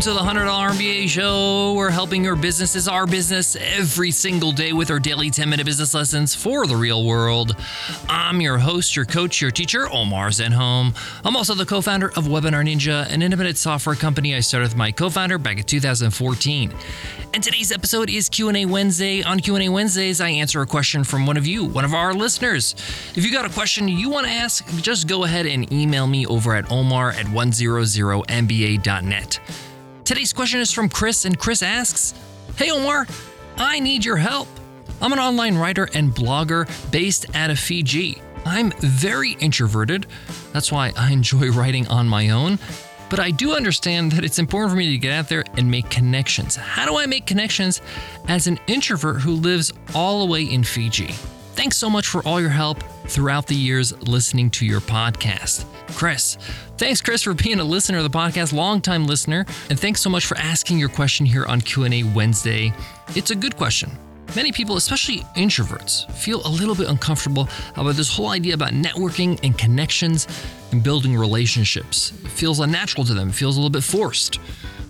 Welcome to the $100 MBA show. We're helping your business is our business every single day with our daily 10 minute business lessons for the real world. I'm your host, your coach, your teacher, Omar Zenhom. I'm also the co founder of Webinar Ninja, an independent software company I started with my co founder back in 2014. And today's episode is Q&A Wednesday. On Q&A Wednesdays, I answer a question from one of you, one of our listeners. If you got a question you want to ask, just go ahead and email me over at omar at 100mba.net. Today's question is from Chris, and Chris asks, Hey Omar, I need your help. I'm an online writer and blogger based out of Fiji. I'm very introverted. That's why I enjoy writing on my own but I do understand that it's important for me to get out there and make connections. How do I make connections as an introvert who lives all the way in Fiji? Thanks so much for all your help throughout the years listening to your podcast. Chris, thanks Chris for being a listener of the podcast, longtime listener, and thanks so much for asking your question here on Q&A Wednesday. It's a good question. Many people, especially introverts, feel a little bit uncomfortable about this whole idea about networking and connections and building relationships. It feels unnatural to them, it feels a little bit forced.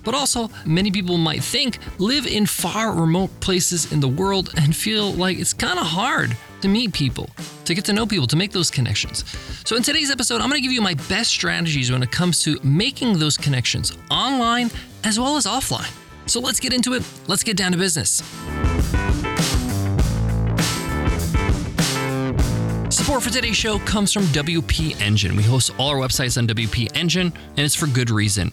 But also, many people might think live in far remote places in the world and feel like it's kind of hard to meet people, to get to know people, to make those connections. So, in today's episode, I'm going to give you my best strategies when it comes to making those connections online as well as offline. So, let's get into it. Let's get down to business. Support for today's show comes from WP Engine. We host all our websites on WP Engine, and it's for good reason.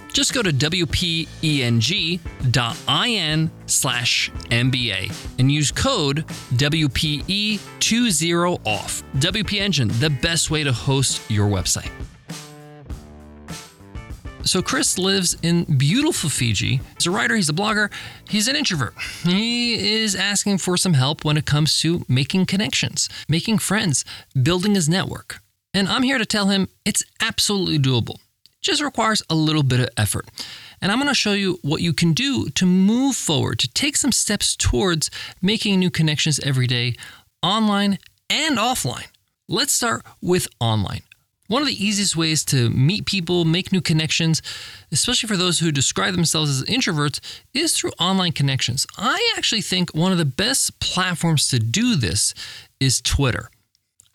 Just go to wpeng.in slash MBA and use code WPE20OFF. WP Engine, the best way to host your website. So, Chris lives in beautiful Fiji. He's a writer, he's a blogger, he's an introvert. He is asking for some help when it comes to making connections, making friends, building his network. And I'm here to tell him it's absolutely doable just requires a little bit of effort. And I'm going to show you what you can do to move forward, to take some steps towards making new connections every day, online and offline. Let's start with online. One of the easiest ways to meet people, make new connections, especially for those who describe themselves as introverts, is through online connections. I actually think one of the best platforms to do this is Twitter.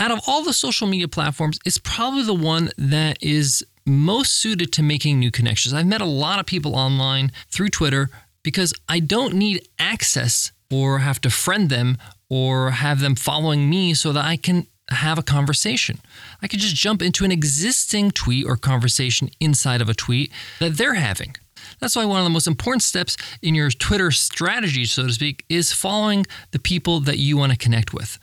Out of all the social media platforms, it's probably the one that is most suited to making new connections. I've met a lot of people online through Twitter because I don't need access or have to friend them or have them following me so that I can have a conversation. I could just jump into an existing tweet or conversation inside of a tweet that they're having. That's why one of the most important steps in your Twitter strategy, so to speak, is following the people that you want to connect with.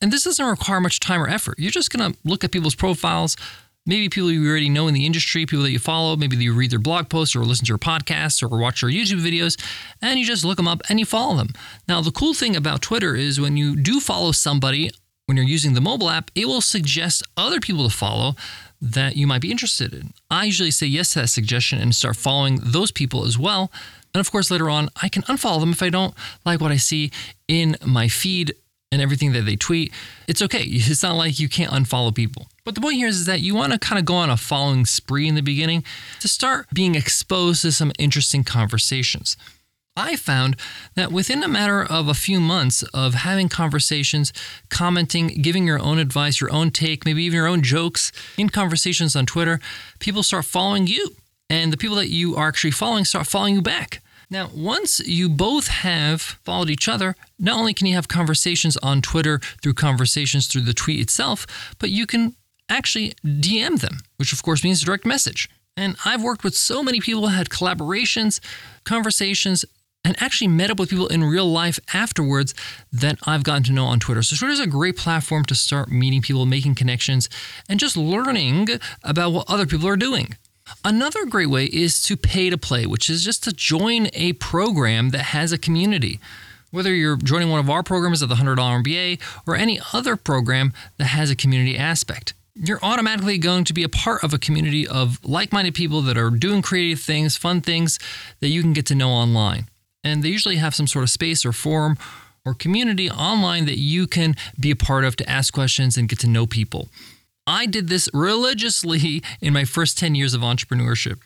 And this doesn't require much time or effort. You're just going to look at people's profiles, maybe people you already know in the industry, people that you follow, maybe you read their blog posts or listen to your podcasts or watch their YouTube videos, and you just look them up and you follow them. Now, the cool thing about Twitter is when you do follow somebody, when you're using the mobile app, it will suggest other people to follow that you might be interested in. I usually say yes to that suggestion and start following those people as well. And of course, later on, I can unfollow them if I don't like what I see in my feed and everything that they tweet. It's okay. It's not like you can't unfollow people. But the point here is, that you want to kind of go on a following spree in the beginning to start being exposed to some interesting conversations. I found that within a matter of a few months of having conversations, commenting, giving your own advice, your own take, maybe even your own jokes in conversations on Twitter, people start following you. And the people that you are actually following start following you back. Now, once you both have followed each other, not only can you have conversations on Twitter through conversations through the tweet itself, but you can actually DM them, which of course means direct message. And I've worked with so many people, had collaborations, conversations, and actually met up with people in real life afterwards that I've gotten to know on Twitter. So Twitter is a great platform to start meeting people, making connections, and just learning about what other people are doing. Another great way is to pay to play, which is just to join a program that has a community. Whether you're joining one of our programs at the $100 MBA or any other program that has a community aspect, you're automatically going to be a part of a community of like minded people that are doing creative things, fun things that you can get to know online. And they usually have some sort of space or forum or community online that you can be a part of to ask questions and get to know people. I did this religiously in my first 10 years of entrepreneurship.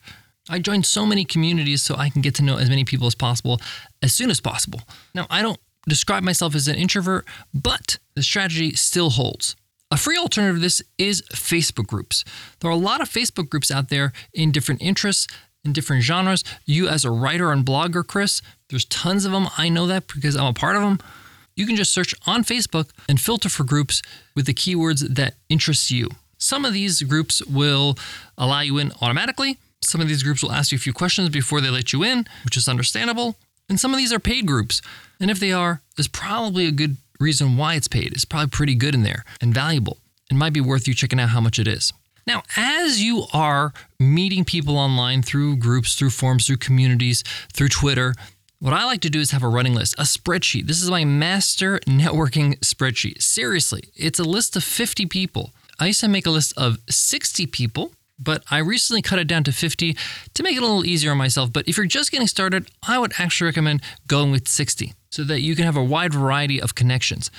I joined so many communities so I can get to know as many people as possible as soon as possible. Now, I don't describe myself as an introvert, but the strategy still holds. A free alternative to this is Facebook groups. There are a lot of Facebook groups out there in different interests, in different genres. You, as a writer and blogger, Chris, there's tons of them. I know that because I'm a part of them. You can just search on Facebook and filter for groups with the keywords that interest you. Some of these groups will allow you in automatically. Some of these groups will ask you a few questions before they let you in, which is understandable. And some of these are paid groups. And if they are, there's probably a good reason why it's paid. It's probably pretty good in there and valuable. It might be worth you checking out how much it is. Now, as you are meeting people online through groups, through forums, through communities, through Twitter, what I like to do is have a running list, a spreadsheet. This is my master networking spreadsheet. Seriously, it's a list of 50 people. I used to make a list of 60 people, but I recently cut it down to 50 to make it a little easier on myself. But if you're just getting started, I would actually recommend going with 60 so that you can have a wide variety of connections.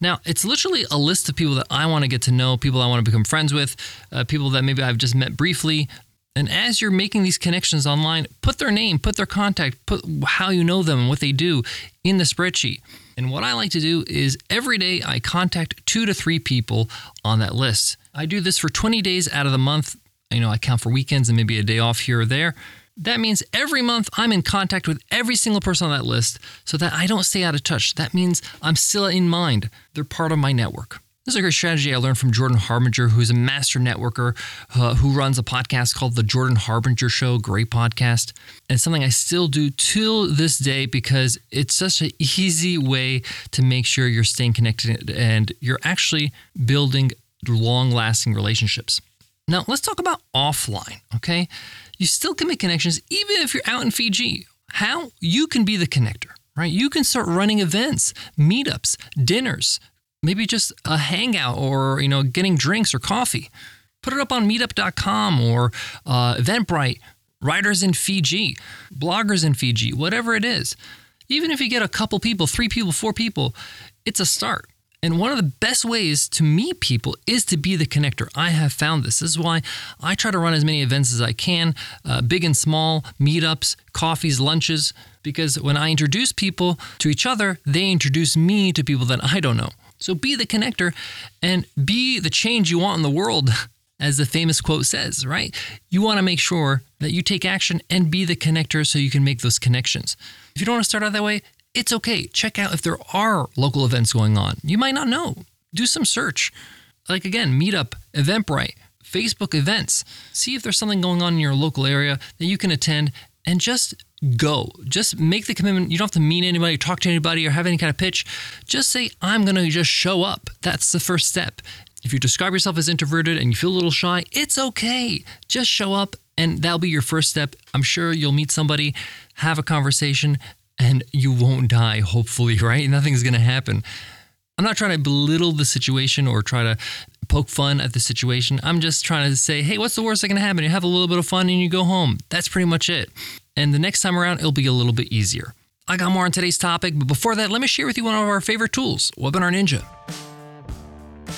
Now, it's literally a list of people that I want to get to know, people I want to become friends with, uh, people that maybe I've just met briefly. And as you're making these connections online, put their name, put their contact, put how you know them and what they do in the spreadsheet. And what I like to do is every day I contact two to three people on that list. I do this for 20 days out of the month. You know, I count for weekends and maybe a day off here or there. That means every month I'm in contact with every single person on that list so that I don't stay out of touch. That means I'm still in mind. They're part of my network. This is a great strategy I learned from Jordan Harbinger, who's a master networker uh, who runs a podcast called The Jordan Harbinger Show. Great podcast. And something I still do till this day because it's such an easy way to make sure you're staying connected and you're actually building long lasting relationships. Now, let's talk about offline, okay? you still can make connections even if you're out in Fiji. How? You can be the connector, right? You can start running events, meetups, dinners, maybe just a hangout or, you know, getting drinks or coffee. Put it up on meetup.com or uh, Eventbrite, writers in Fiji, bloggers in Fiji, whatever it is. Even if you get a couple people, three people, four people, it's a start. And one of the best ways to meet people is to be the connector. I have found this. This is why I try to run as many events as I can, uh, big and small, meetups, coffees, lunches, because when I introduce people to each other, they introduce me to people that I don't know. So be the connector and be the change you want in the world, as the famous quote says, right? You want to make sure that you take action and be the connector so you can make those connections. If you don't want to start out that way, it's okay. Check out if there are local events going on. You might not know. Do some search. Like again, Meetup, Eventbrite, Facebook events. See if there's something going on in your local area that you can attend and just go. Just make the commitment. You don't have to meet anybody, talk to anybody, or have any kind of pitch. Just say, I'm going to just show up. That's the first step. If you describe yourself as introverted and you feel a little shy, it's okay. Just show up and that'll be your first step. I'm sure you'll meet somebody, have a conversation, and you won't die, hopefully, right? Nothing's going to happen. I'm not trying to belittle the situation or try to poke fun at the situation. I'm just trying to say, hey, what's the worst that can happen? You have a little bit of fun and you go home. That's pretty much it. And the next time around, it'll be a little bit easier. I got more on today's topic, but before that, let me share with you one of our favorite tools, Webinar Ninja.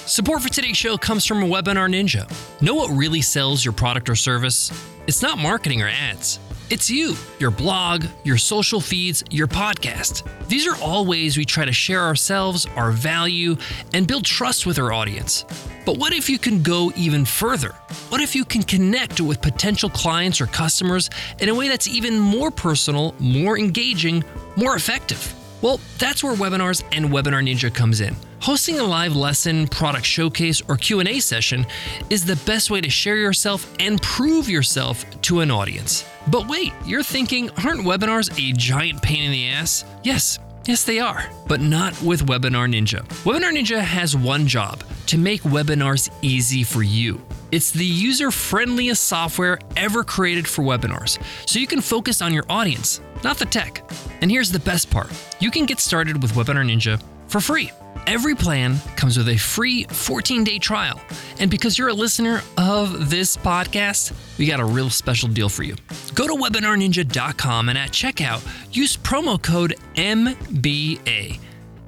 Support for today's show comes from Webinar Ninja. Know what really sells your product or service? It's not marketing or ads. It's you, your blog, your social feeds, your podcast. These are all ways we try to share ourselves, our value, and build trust with our audience. But what if you can go even further? What if you can connect with potential clients or customers in a way that's even more personal, more engaging, more effective? Well, that's where webinars and Webinar Ninja comes in. Hosting a live lesson, product showcase, or Q&A session is the best way to share yourself and prove yourself to an audience. But wait, you're thinking, aren't webinars a giant pain in the ass? Yes, Yes, they are, but not with Webinar Ninja. Webinar Ninja has one job to make webinars easy for you. It's the user friendliest software ever created for webinars, so you can focus on your audience, not the tech. And here's the best part you can get started with Webinar Ninja for free. Every plan comes with a free 14 day trial. And because you're a listener of this podcast, we got a real special deal for you. Go to webinarninja.com and at checkout, use promo code MBA,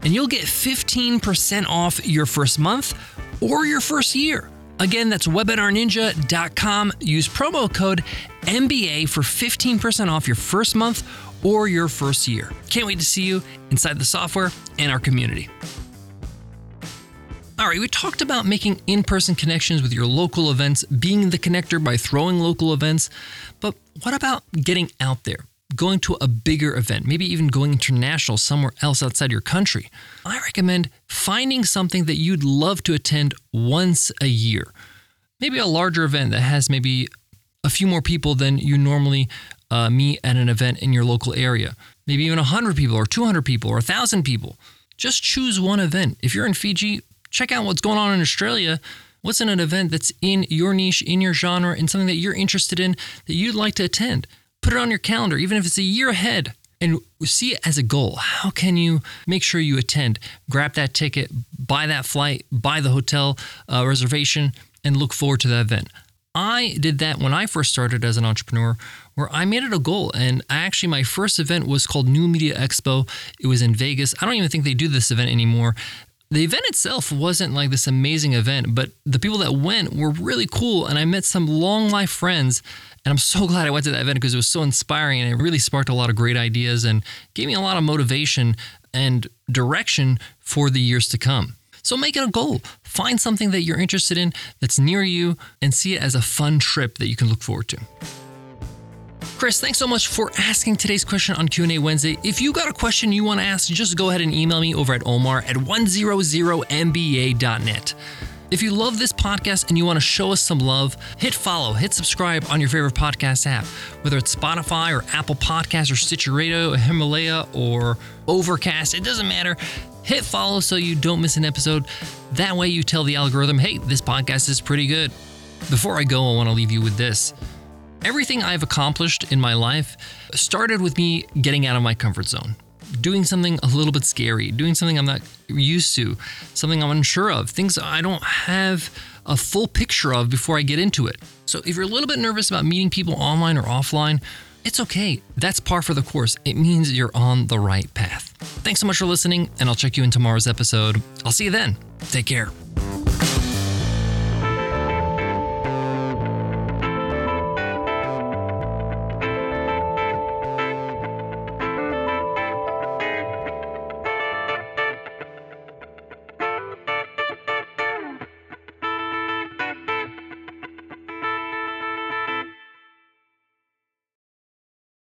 and you'll get 15% off your first month or your first year. Again, that's webinarninja.com. Use promo code MBA for 15% off your first month or your first year. Can't wait to see you inside the software and our community. All right, we talked about making in person connections with your local events, being the connector by throwing local events, but what about getting out there? Going to a bigger event, maybe even going international somewhere else outside your country. I recommend finding something that you'd love to attend once a year. Maybe a larger event that has maybe a few more people than you normally uh, meet at an event in your local area. Maybe even 100 people or 200 people or 1,000 people. Just choose one event. If you're in Fiji, check out what's going on in Australia. What's in an event that's in your niche, in your genre, and something that you're interested in that you'd like to attend? Put it on your calendar, even if it's a year ahead, and see it as a goal. How can you make sure you attend? Grab that ticket, buy that flight, buy the hotel uh, reservation, and look forward to that event. I did that when I first started as an entrepreneur, where I made it a goal. And actually, my first event was called New Media Expo. It was in Vegas. I don't even think they do this event anymore the event itself wasn't like this amazing event, but the people that went were really cool. And I met some long life friends. And I'm so glad I went to that event because it was so inspiring and it really sparked a lot of great ideas and gave me a lot of motivation and direction for the years to come. So make it a goal. Find something that you're interested in that's near you and see it as a fun trip that you can look forward to. Chris, thanks so much for asking today's question on Q&A Wednesday. If you got a question you want to ask, just go ahead and email me over at omar at 100mba.net. If you love this podcast and you want to show us some love, hit follow, hit subscribe on your favorite podcast app, whether it's Spotify or Apple Podcasts or Stitcher Radio, or Himalaya or Overcast, it doesn't matter. Hit follow so you don't miss an episode. That way you tell the algorithm, hey, this podcast is pretty good. Before I go, I want to leave you with this. Everything I've accomplished in my life started with me getting out of my comfort zone, doing something a little bit scary, doing something I'm not used to, something I'm unsure of, things I don't have a full picture of before I get into it. So if you're a little bit nervous about meeting people online or offline, it's okay. That's par for the course. It means you're on the right path. Thanks so much for listening, and I'll check you in tomorrow's episode. I'll see you then. Take care.